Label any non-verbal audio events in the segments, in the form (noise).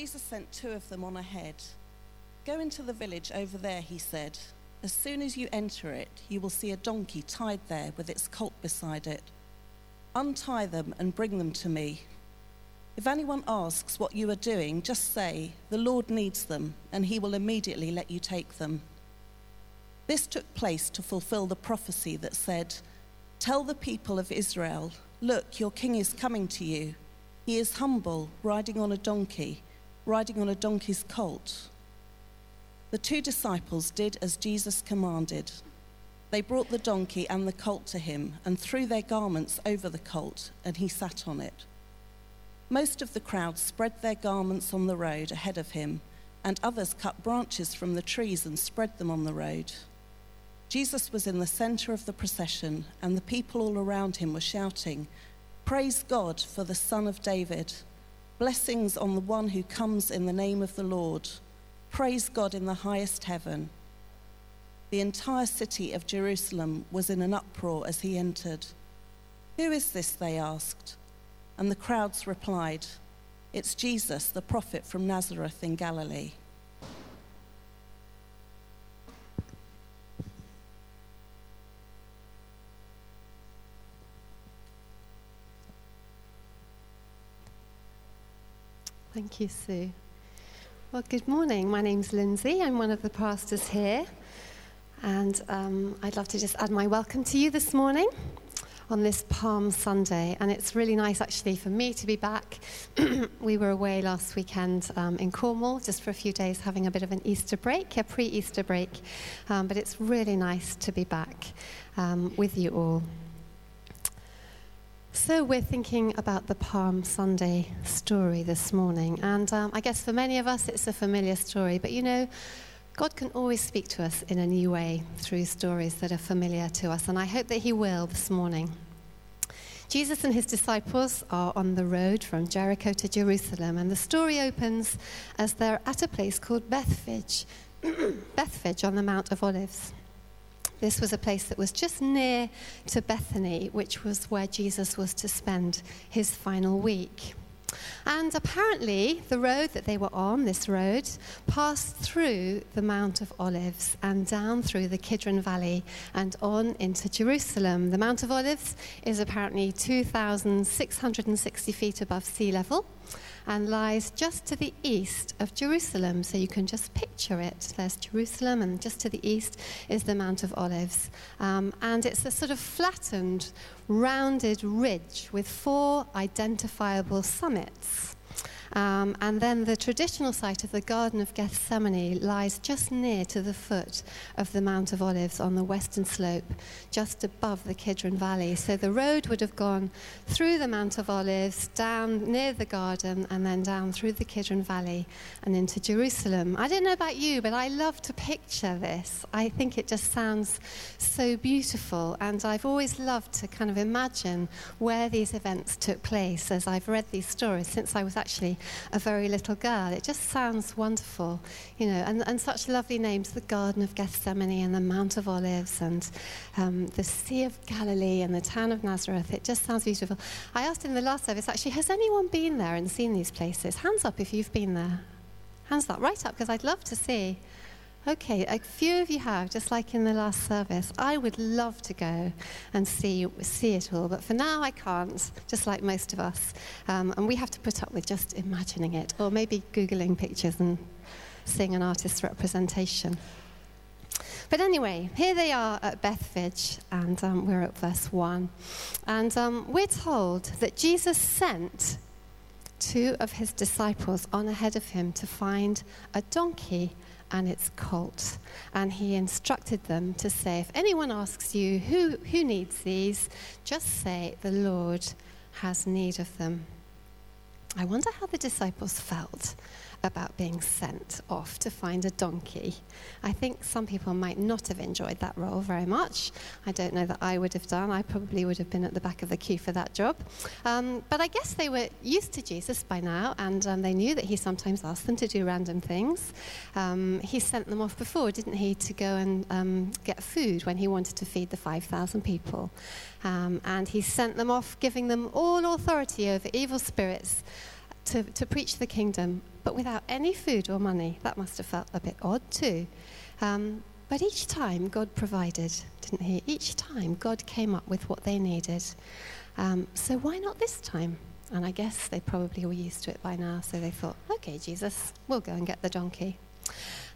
Jesus sent two of them on ahead. Go into the village over there, he said. As soon as you enter it, you will see a donkey tied there with its colt beside it. Untie them and bring them to me. If anyone asks what you are doing, just say, The Lord needs them, and he will immediately let you take them. This took place to fulfill the prophecy that said, Tell the people of Israel, Look, your king is coming to you. He is humble, riding on a donkey riding on a donkey's colt. The two disciples did as Jesus commanded. They brought the donkey and the colt to him and threw their garments over the colt, and he sat on it. Most of the crowd spread their garments on the road ahead of him, and others cut branches from the trees and spread them on the road. Jesus was in the center of the procession, and the people all around him were shouting, Praise God for the Son of David! Blessings on the one who comes in the name of the Lord. Praise God in the highest heaven. The entire city of Jerusalem was in an uproar as he entered. Who is this? they asked. And the crowds replied, It's Jesus, the prophet from Nazareth in Galilee. Thank you, Sue. Well, good morning. My name's Lindsay. I'm one of the pastors here. And um, I'd love to just add my welcome to you this morning on this Palm Sunday. And it's really nice, actually, for me to be back. (clears throat) we were away last weekend um, in Cornwall just for a few days, having a bit of an Easter break, a pre Easter break. Um, but it's really nice to be back um, with you all. So, we're thinking about the Palm Sunday story this morning. And um, I guess for many of us, it's a familiar story. But you know, God can always speak to us in a new way through stories that are familiar to us. And I hope that He will this morning. Jesus and his disciples are on the road from Jericho to Jerusalem. And the story opens as they're at a place called Bethphage, (clears throat) Bethphage on the Mount of Olives. This was a place that was just near to Bethany, which was where Jesus was to spend his final week. And apparently, the road that they were on, this road, passed through the Mount of Olives and down through the Kidron Valley and on into Jerusalem. The Mount of Olives is apparently 2,660 feet above sea level and lies just to the east of Jerusalem. So you can just picture it. There's Jerusalem, and just to the east is the Mount of Olives. Um, and it's a sort of flattened, rounded ridge with four identifiable summits. Um, and then the traditional site of the Garden of Gethsemane lies just near to the foot of the Mount of Olives on the western slope, just above the Kidron Valley. So the road would have gone through the Mount of Olives, down near the garden, and then down through the Kidron Valley and into Jerusalem. I don't know about you, but I love to picture this. I think it just sounds so beautiful, and I've always loved to kind of imagine where these events took place as I've read these stories since I was actually a very little girl. It just sounds wonderful, you know, and, and such lovely names the Garden of Gethsemane and the Mount of Olives and um, the Sea of Galilee and the town of Nazareth. It just sounds beautiful. I asked in the last service, actually, has anyone been there and seen these places? Hands up if you've been there. Hands up, right up, because I'd love to see. Okay, a few of you have, just like in the last service. I would love to go and see, see it all, but for now I can't, just like most of us. Um, and we have to put up with just imagining it, or maybe Googling pictures and seeing an artist's representation. But anyway, here they are at Bethphage, and um, we're at verse 1. And um, we're told that Jesus sent two of his disciples on ahead of him to find a donkey and its colt. And he instructed them to say, if anyone asks you who, who needs these, just say, the Lord has need of them. I wonder how the disciples felt about being sent off to find a donkey. I think some people might not have enjoyed that role very much. I don't know that I would have done. I probably would have been at the back of the queue for that job. Um, but I guess they were used to Jesus by now, and um, they knew that he sometimes asked them to do random things. Um, he sent them off before, didn't he, to go and um, get food when he wanted to feed the 5,000 people. Um, and he sent them off, giving them all authority over evil spirits to, to preach the kingdom, but without any food or money. That must have felt a bit odd too. Um, but each time God provided, didn't He? Each time God came up with what they needed. Um, so why not this time? And I guess they probably were used to it by now, so they thought, okay, Jesus, we'll go and get the donkey.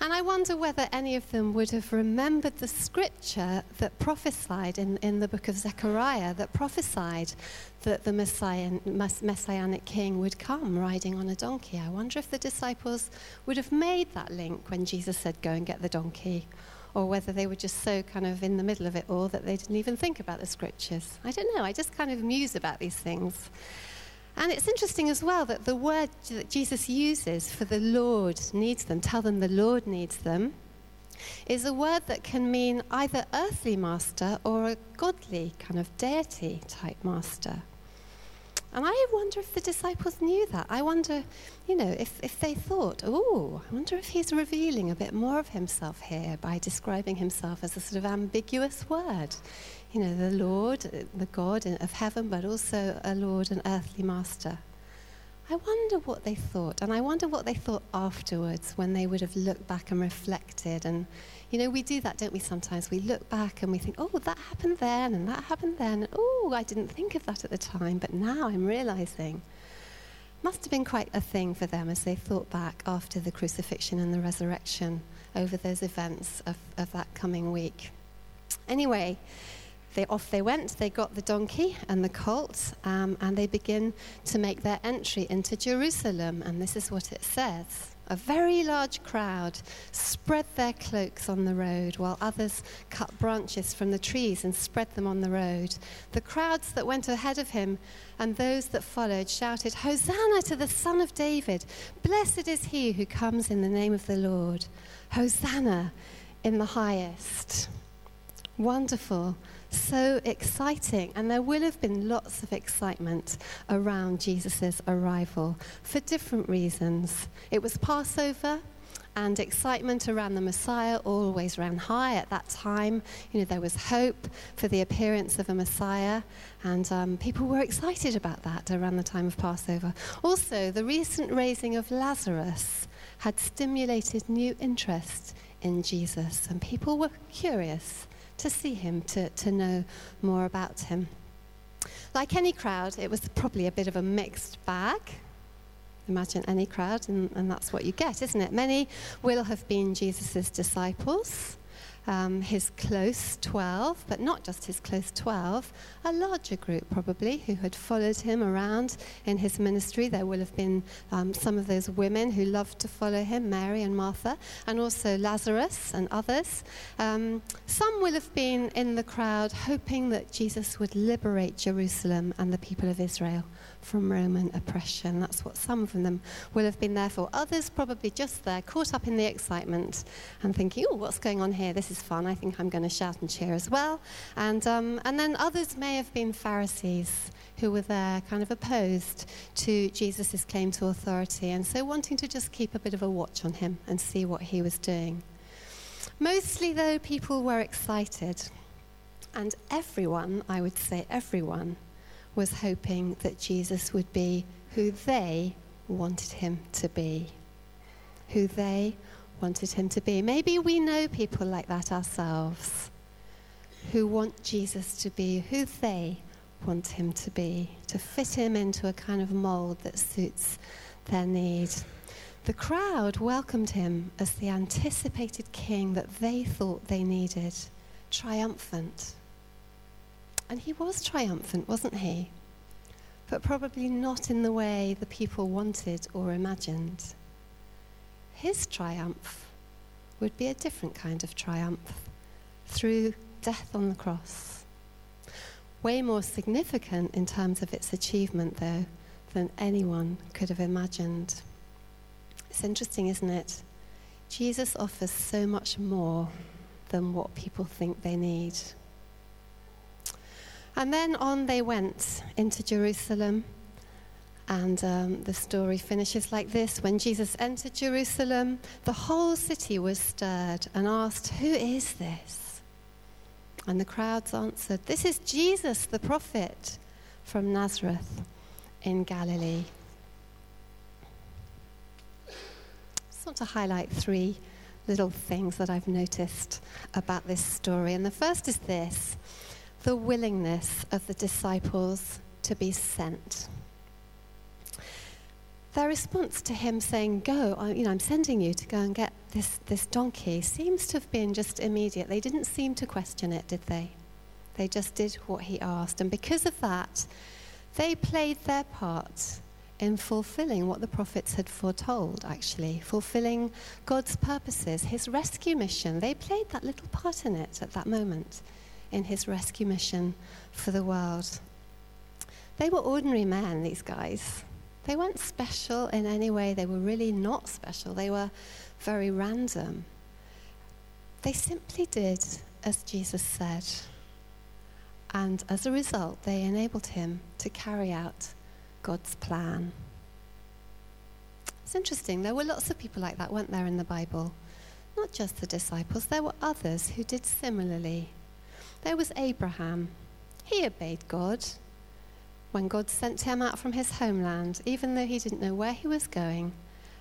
And I wonder whether any of them would have remembered the scripture that prophesied in, in the book of Zechariah, that prophesied that the Messiah, messianic king would come riding on a donkey. I wonder if the disciples would have made that link when Jesus said, Go and get the donkey, or whether they were just so kind of in the middle of it all that they didn't even think about the scriptures. I don't know. I just kind of muse about these things. And it's interesting as well that the word that Jesus uses for the Lord needs them, tell them the Lord needs them, is a word that can mean either earthly master or a godly kind of deity type master. And I wonder if the disciples knew that. I wonder, you know, if, if they thought, oh, I wonder if he's revealing a bit more of himself here by describing himself as a sort of ambiguous word you know, the Lord, the God of heaven, but also a Lord and earthly master. I wonder what they thought, and I wonder what they thought afterwards when they would have looked back and reflected. And, you know, we do that, don't we, sometimes? We look back and we think, oh, that happened then, and that happened then. Oh, I didn't think of that at the time, but now I'm realizing. Must have been quite a thing for them as they thought back after the crucifixion and the resurrection over those events of, of that coming week. Anyway, they, off they went. They got the donkey and the colt, um, and they begin to make their entry into Jerusalem. And this is what it says. A very large crowd spread their cloaks on the road, while others cut branches from the trees and spread them on the road. The crowds that went ahead of him and those that followed shouted, Hosanna to the Son of David! Blessed is he who comes in the name of the Lord! Hosanna in the highest! Wonderful so exciting. And there will have been lots of excitement around Jesus' arrival for different reasons. It was Passover. And excitement around the Messiah always ran high at that time. You know, there was hope for the appearance of a Messiah, and um, people were excited about that around the time of Passover. Also, the recent raising of Lazarus had stimulated new interest in Jesus, and people were curious to see him, to, to know more about him. Like any crowd, it was probably a bit of a mixed bag. Imagine any crowd, and, and that's what you get, isn't it? Many will have been Jesus' disciples um, his close 12, but not just his close 12, a larger group probably who had followed him around in his ministry. There will have been um, some of those women who loved to follow him, Mary and Martha, and also Lazarus and others. Um, some will have been in the crowd hoping that Jesus would liberate Jerusalem and the people of Israel from Roman oppression. That's what some of them will have been there for. Others probably just there, caught up in the excitement and thinking, oh, what's going on here? This is fun. I think I'm going to shout and cheer as well. And, um, and then others may have been Pharisees who were there kind of opposed to Jesus' claim to authority and so wanting to just keep a bit of a watch on him and see what he was doing. Mostly, though, people were excited. And everyone, I would say everyone, was hoping that Jesus would be who they wanted him to be. Who they wanted him to be. Maybe we know people like that ourselves who want Jesus to be who they want him to be, to fit him into a kind of mold that suits their need. The crowd welcomed him as the anticipated king that they thought they needed, triumphant. And he was triumphant, wasn't he? But probably not in the way the people wanted or imagined. His triumph would be a different kind of triumph through death on the cross. Way more significant in terms of its achievement, though, than anyone could have imagined. It's interesting, isn't it? Jesus offers so much more than what people think they need. And then on they went into Jerusalem. And um, the story finishes like this When Jesus entered Jerusalem, the whole city was stirred and asked, Who is this? And the crowds answered, This is Jesus, the prophet from Nazareth in Galilee. I just want to highlight three little things that I've noticed about this story. And the first is this the willingness of the disciples to be sent. Their response to him saying, Go, I, you know, I'm sending you to go and get this, this donkey, seems to have been just immediate. They didn't seem to question it, did they? They just did what he asked. And because of that, they played their part in fulfilling what the prophets had foretold, actually, fulfilling God's purposes, his rescue mission. They played that little part in it at that moment, in his rescue mission for the world. They were ordinary men, these guys. They weren't special in any way. They were really not special. They were very random. They simply did as Jesus said. And as a result, they enabled him to carry out God's plan. It's interesting. There were lots of people like that, weren't there, in the Bible? Not just the disciples, there were others who did similarly. There was Abraham. He obeyed God when God sent him out from his homeland, even though he didn't know where he was going,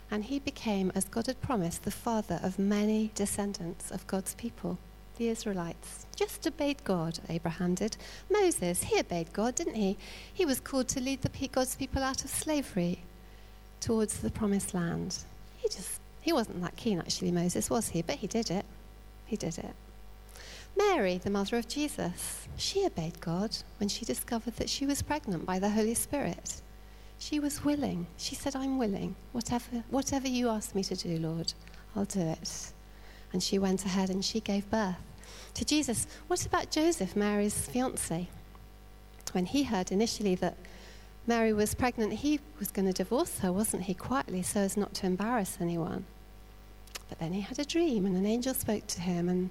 and he became, as God had promised, the father of many descendants of God's people, the Israelites. Just obeyed God, Abraham did. Moses, he obeyed God, didn't he? He was called to lead the, God's people out of slavery towards the promised land. He just, he wasn't that keen, actually, Moses, was he? But he did it. He did it. Mary, the mother of Jesus, she obeyed God when she discovered that she was pregnant by the Holy Spirit. She was willing. She said, I'm willing. Whatever, whatever you ask me to do, Lord, I'll do it. And she went ahead and she gave birth to Jesus. What about Joseph, Mary's fiance? When he heard initially that Mary was pregnant, he was going to divorce her, wasn't he, quietly, so as not to embarrass anyone. But then he had a dream, and an angel spoke to him, and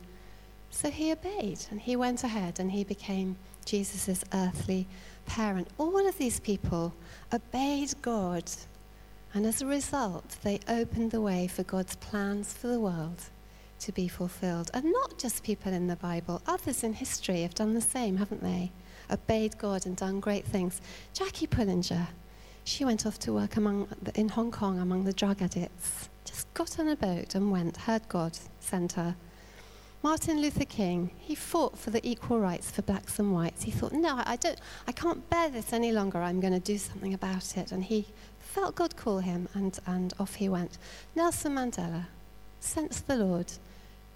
so he obeyed and he went ahead and he became Jesus' earthly parent. All of these people obeyed God, and as a result, they opened the way for God's plans for the world to be fulfilled. And not just people in the Bible, others in history have done the same, haven't they? Obeyed God and done great things. Jackie Pullinger, she went off to work among, in Hong Kong among the drug addicts. Just got on a boat and went, heard God sent her Martin Luther King, he fought for the equal rights for blacks and whites. He thought, no, I, don't, I can't bear this any longer. I'm going to do something about it. And he felt God call him, and, and off he went. Nelson Mandela sensed the Lord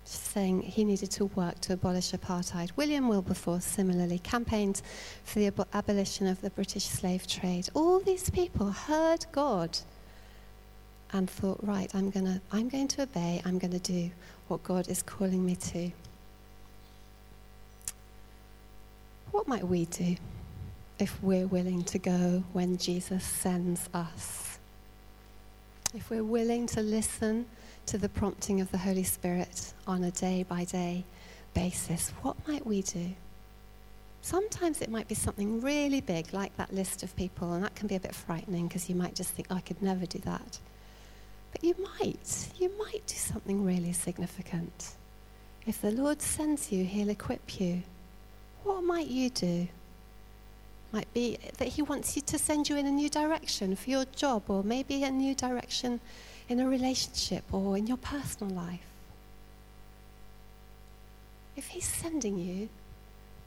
saying he needed to work to abolish apartheid. William Wilberforce similarly campaigned for the ab- abolition of the British slave trade. All these people heard God and thought, right, I'm, gonna, I'm going to obey, I'm going to do what God is calling me to. What might we do if we're willing to go when Jesus sends us? If we're willing to listen to the prompting of the Holy Spirit on a day by day basis, what might we do? Sometimes it might be something really big, like that list of people, and that can be a bit frightening because you might just think, oh, I could never do that. But you might, you might do something really significant. If the Lord sends you, He'll equip you. What might you do? Might be that He wants you to send you in a new direction for your job, or maybe a new direction in a relationship or in your personal life. If He's sending you,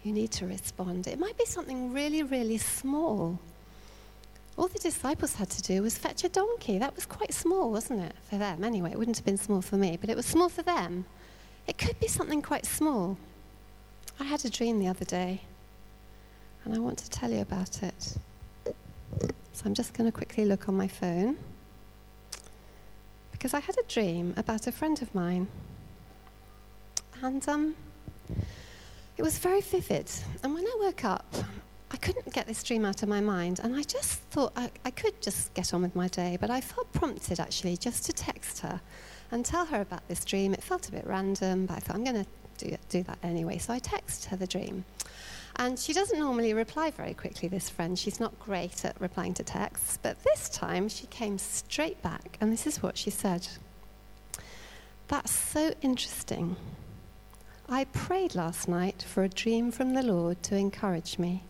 you need to respond. It might be something really, really small all the disciples had to do was fetch a donkey. That was quite small, wasn't it, for them? Anyway, it wouldn't have been small for me, but it was small for them. It could be something quite small. I had a dream the other day, and I want to tell you about it. So I'm just going to quickly look on my phone because I had a dream about a friend of mine. And um, it was very vivid. And when I woke up, I couldn't get this dream out of my mind, and I just thought I, I, could just get on with my day, but I felt prompted actually just to text her and tell her about this dream. It felt a bit random, but I thought I'm going to do, do that anyway. So I texted her the dream. And she doesn't normally reply very quickly, this friend. She's not great at replying to texts, but this time she came straight back, and this is what she said That's so interesting. I prayed last night for a dream from the Lord to encourage me.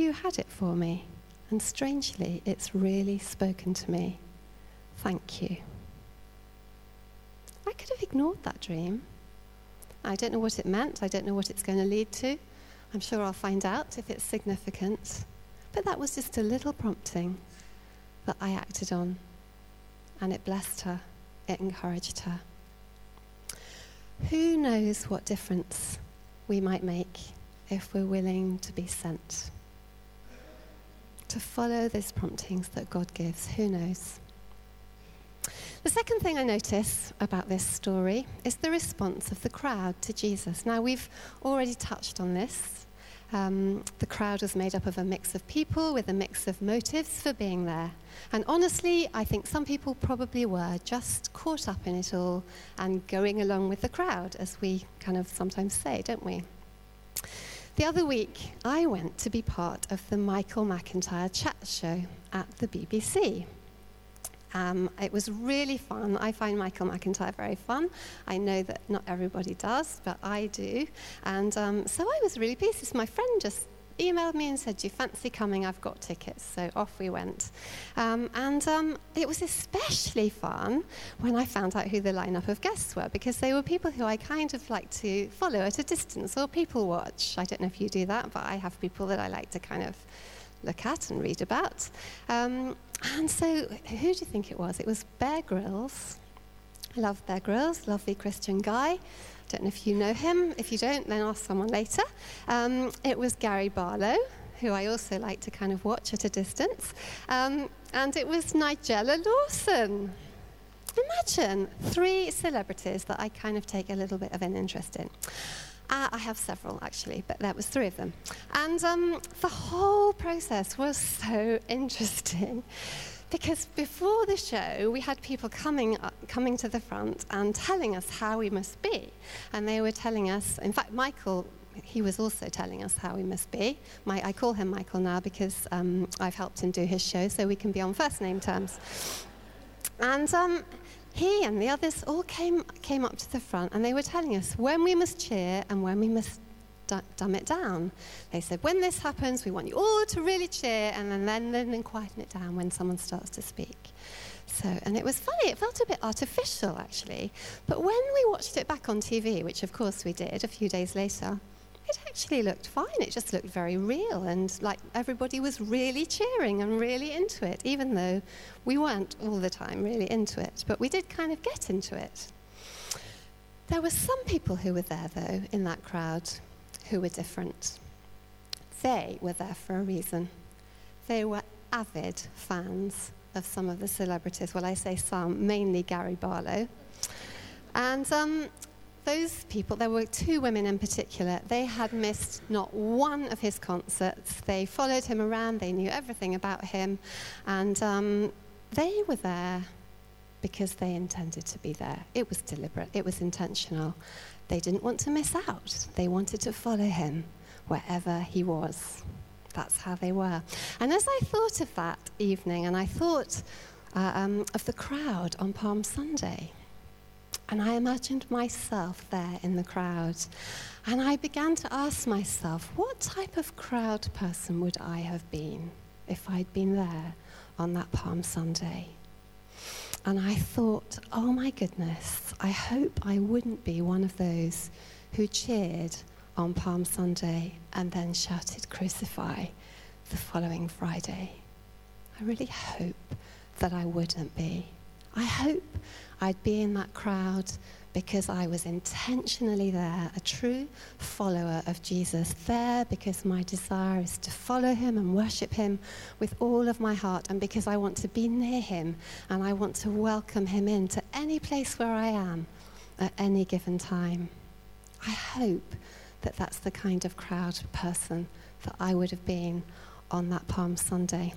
You had it for me, and strangely, it's really spoken to me. Thank you. I could have ignored that dream. I don't know what it meant. I don't know what it's going to lead to. I'm sure I'll find out if it's significant. But that was just a little prompting that I acted on. And it blessed her, it encouraged her. Who knows what difference we might make if we're willing to be sent? To follow those promptings that God gives. Who knows? The second thing I notice about this story is the response of the crowd to Jesus. Now, we've already touched on this. Um, the crowd was made up of a mix of people with a mix of motives for being there. And honestly, I think some people probably were just caught up in it all and going along with the crowd, as we kind of sometimes say, don't we? The other week, I went to be part of the Michael McIntyre chat show at the BBC. Um, it was really fun. I find Michael McIntyre very fun. I know that not everybody does, but I do. And um, so I was really pleased. My friend just emailed me and said, Do you fancy coming? I've got tickets. So off we went. Um, and um, it was especially fun when I found out who the lineup of guests were because they were people who I kind of like to follow at a distance or people watch. I don't know if you do that, but I have people that I like to kind of look at and read about. Um, and so, who do you think it was? It was Bear Grylls. I love Bear Grylls, lovely Christian guy. Don't know if you know him. If you don't, then ask someone later. Um, it was Gary Barlow, who I also like to kind of watch at a distance. Um, and it was Nigella Lawson. Imagine three celebrities that I kind of take a little bit of an interest in. Uh, I have several actually, but that was three of them. And um, the whole process was so (laughs) interesting because before the show, we had people coming, uh, coming to the front and telling us how we must be. And they were telling us, in fact, Michael he was also telling us how we must be. My, I call him Michael now because um, I've helped him do his show, so we can be on first name terms. And um, he and the others all came, came up to the front and they were telling us when we must cheer and when we must dumb it down. They said, when this happens, we want you all to really cheer and then, then, then quieten it down when someone starts to speak. So, and it was funny, it felt a bit artificial actually. But when we watched it back on TV, which of course we did a few days later, it actually looked fine. It just looked very real and like everybody was really cheering and really into it, even though we weren't all the time really into it. But we did kind of get into it. There were some people who were there, though, in that crowd who were different. They were there for a reason. They were avid fans of some of the celebrities. Well, I say some, mainly Gary Barlow. And um, those people, there were two women in particular, they had missed not one of his concerts. They followed him around, they knew everything about him, and um, they were there because they intended to be there. It was deliberate, it was intentional. They didn't want to miss out, they wanted to follow him wherever he was. That's how they were. And as I thought of that evening, and I thought uh, um, of the crowd on Palm Sunday, and I imagined myself there in the crowd. And I began to ask myself, what type of crowd person would I have been if I'd been there on that Palm Sunday? And I thought, oh my goodness, I hope I wouldn't be one of those who cheered on Palm Sunday and then shouted, Crucify, the following Friday. I really hope that I wouldn't be. I hope I'd be in that crowd because I was intentionally there, a true follower of Jesus, there because my desire is to follow him and worship him with all of my heart, and because I want to be near him and I want to welcome him into any place where I am at any given time. I hope that that's the kind of crowd person that I would have been on that Palm Sunday.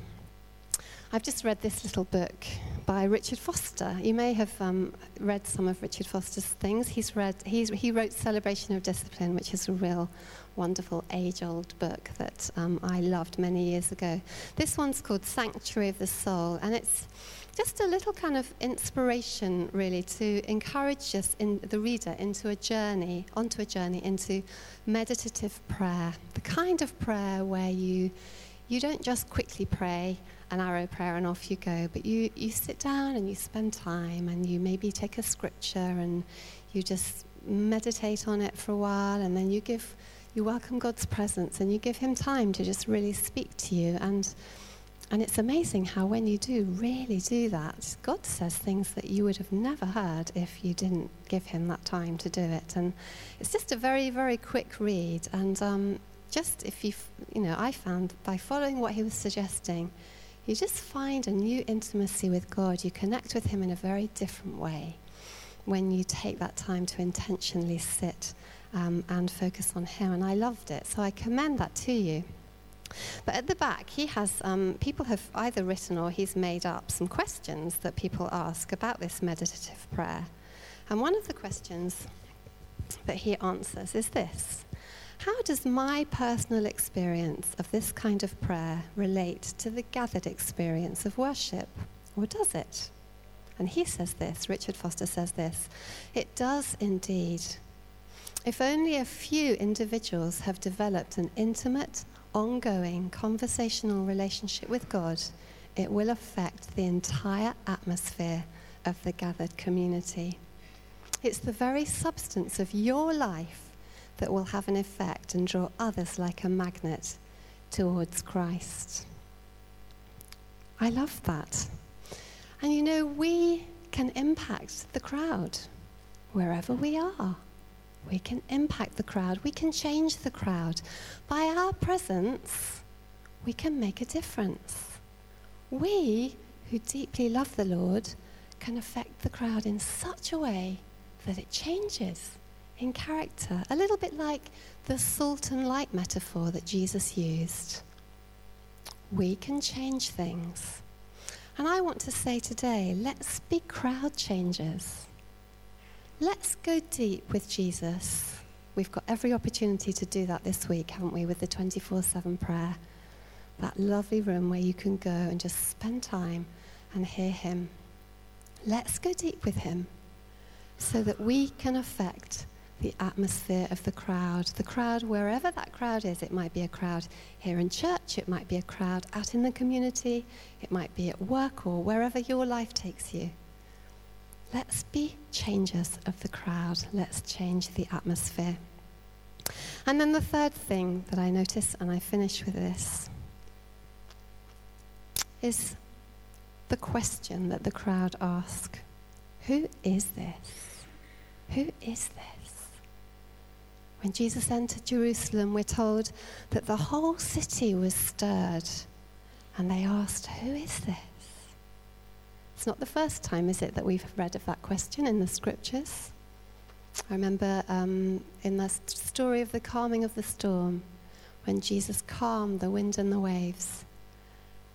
I've just read this little book by Richard Foster. You may have um, read some of Richard Foster's things. He's read, he's, he wrote Celebration of Discipline, which is a real wonderful age old book that um, I loved many years ago. This one's called Sanctuary of the Soul, and it's just a little kind of inspiration, really, to encourage us in the reader into a journey, onto a journey into meditative prayer, the kind of prayer where you you don't just quickly pray an arrow prayer and off you go, but you, you sit down and you spend time and you maybe take a scripture and you just meditate on it for a while and then you give you welcome God's presence and you give him time to just really speak to you. And and it's amazing how when you do really do that God says things that you would have never heard if you didn't give him that time to do it. And it's just a very very quick read. And um, just if you you know I found by following what he was suggesting you just find a new intimacy with God you connect with him in a very different way when you take that time to intentionally sit um, and focus on Him. And I loved it. So I commend that to you. But at the back, he has, um, people have either written or he's made up some questions that people ask about this meditative prayer. And one of the questions that he answers is this How does my personal experience of this kind of prayer relate to the gathered experience of worship? Or does it? And he says this, Richard Foster says this it does indeed. If only a few individuals have developed an intimate, ongoing conversational relationship with God, it will affect the entire atmosphere of the gathered community. It's the very substance of your life that will have an effect and draw others like a magnet towards Christ. I love that. And you know, we can impact the crowd wherever we are. We can impact the crowd. We can change the crowd. By our presence, we can make a difference. We, who deeply love the Lord, can affect the crowd in such a way that it changes in character. A little bit like the salt and light metaphor that Jesus used. We can change things. And I want to say today let's be crowd changers. Let's go deep with Jesus. We've got every opportunity to do that this week, haven't we, with the 24 7 prayer? That lovely room where you can go and just spend time and hear Him. Let's go deep with Him so that we can affect the atmosphere of the crowd. The crowd, wherever that crowd is, it might be a crowd here in church, it might be a crowd out in the community, it might be at work or wherever your life takes you. Let's be changers of the crowd. Let's change the atmosphere. And then the third thing that I notice, and I finish with this, is the question that the crowd ask Who is this? Who is this? When Jesus entered Jerusalem, we're told that the whole city was stirred. And they asked, Who is this? It's not the first time, is it, that we've read of that question in the scriptures? I remember um, in the story of the calming of the storm, when Jesus calmed the wind and the waves,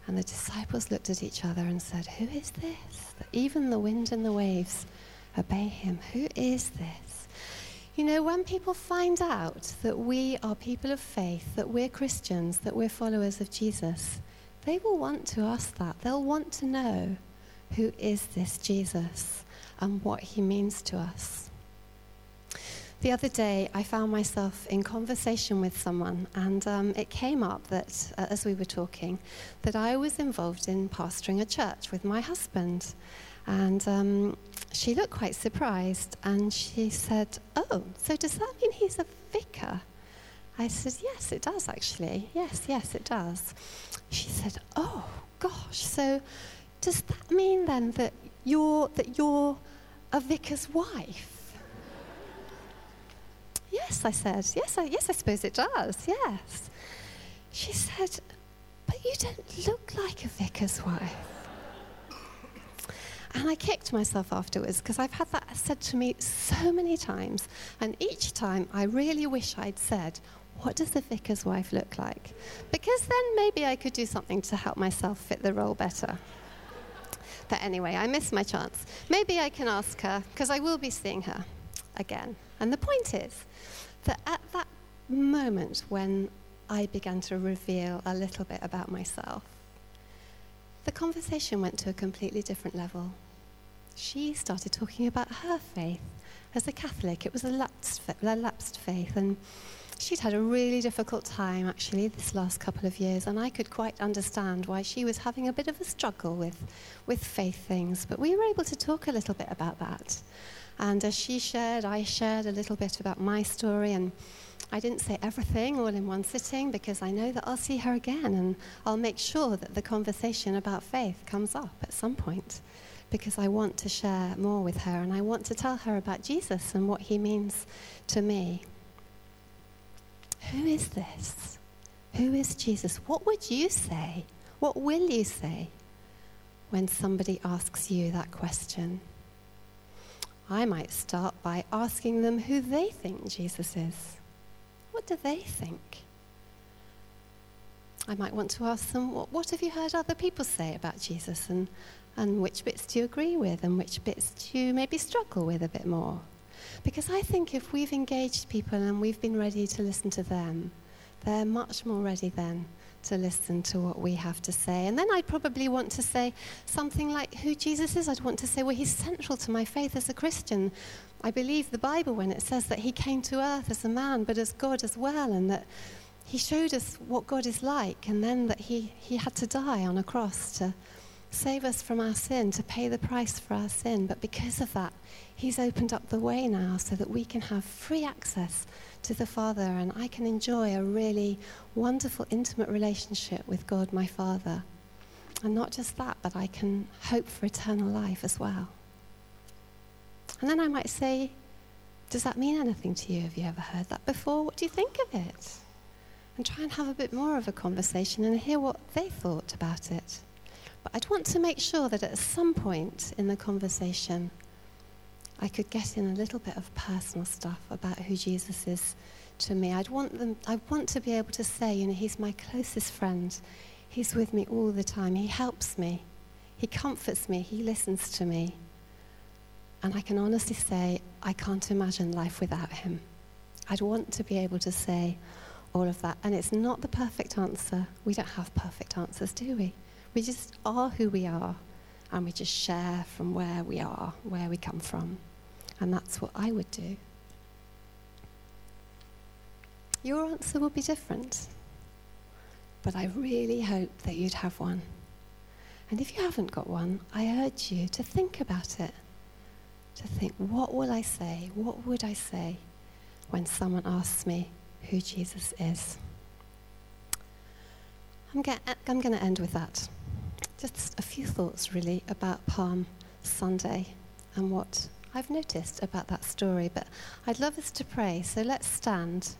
and the disciples looked at each other and said, Who is this? That even the wind and the waves obey him. Who is this? You know, when people find out that we are people of faith, that we're Christians, that we're followers of Jesus, they will want to ask that. They'll want to know who is this Jesus and what he means to us. The other day, I found myself in conversation with someone, and um, it came up that, uh, as we were talking, that I was involved in pastoring a church with my husband. And um, she looked quite surprised and she said, Oh, so does that mean he's a vicar? I said, Yes, it does actually. Yes, yes, it does. She said, Oh, gosh, so does that mean then that you're, that you're a vicar's wife? yes, I said. Yes, I, yes, I suppose it does. Yes. She said, But you don't look like a vicar's wife. And I kicked myself afterwards because I've had that said to me so many times. And each time I really wish I'd said, What does the vicar's wife look like? Because then maybe I could do something to help myself fit the role better. But anyway, I missed my chance. Maybe I can ask her because I will be seeing her again. And the point is that at that moment when I began to reveal a little bit about myself, the conversation went to a completely different level. She started talking about her faith as a Catholic. It was a lapsed, a lapsed faith, and she'd had a really difficult time actually this last couple of years, and I could quite understand why she was having a bit of a struggle with, with faith things. But we were able to talk a little bit about that. And as she shared, I shared a little bit about my story, and I didn't say everything all in one sitting because I know that I'll see her again, and I'll make sure that the conversation about faith comes up at some point because I want to share more with her and I want to tell her about Jesus and what he means to me. Who is this? Who is Jesus? What would you say? What will you say when somebody asks you that question? I might start by asking them who they think Jesus is. What do they think? I might want to ask them, what, what have you heard other people say about Jesus? And, and which bits do you agree with? And which bits do you maybe struggle with a bit more? Because I think if we've engaged people and we've been ready to listen to them, they're much more ready then to listen to what we have to say. And then I'd probably want to say something like who Jesus is. I'd want to say, well, he's central to my faith as a Christian. I believe the Bible when it says that he came to earth as a man, but as God as well, and that he showed us what God is like, and then that he, he had to die on a cross to save us from our sin, to pay the price for our sin. But because of that, He's opened up the way now so that we can have free access to the Father and I can enjoy a really wonderful, intimate relationship with God, my Father. And not just that, but I can hope for eternal life as well. And then I might say, Does that mean anything to you? Have you ever heard that before? What do you think of it? And try and have a bit more of a conversation and hear what they thought about it. But I'd want to make sure that at some point in the conversation, I could get in a little bit of personal stuff about who Jesus is to me. I'd want them I want to be able to say, you know, he's my closest friend. He's with me all the time. He helps me. He comforts me. He listens to me. And I can honestly say I can't imagine life without him. I'd want to be able to say all of that. And it's not the perfect answer. We don't have perfect answers, do we? We just are who we are. And we just share from where we are, where we come from. And that's what I would do. Your answer will be different. But I really hope that you'd have one. And if you haven't got one, I urge you to think about it. To think, what will I say? What would I say when someone asks me who Jesus is? I'm, I'm going to end with that. Just a few thoughts, really, about Palm Sunday and what I've noticed about that story, but I'd love us to pray. So let's stand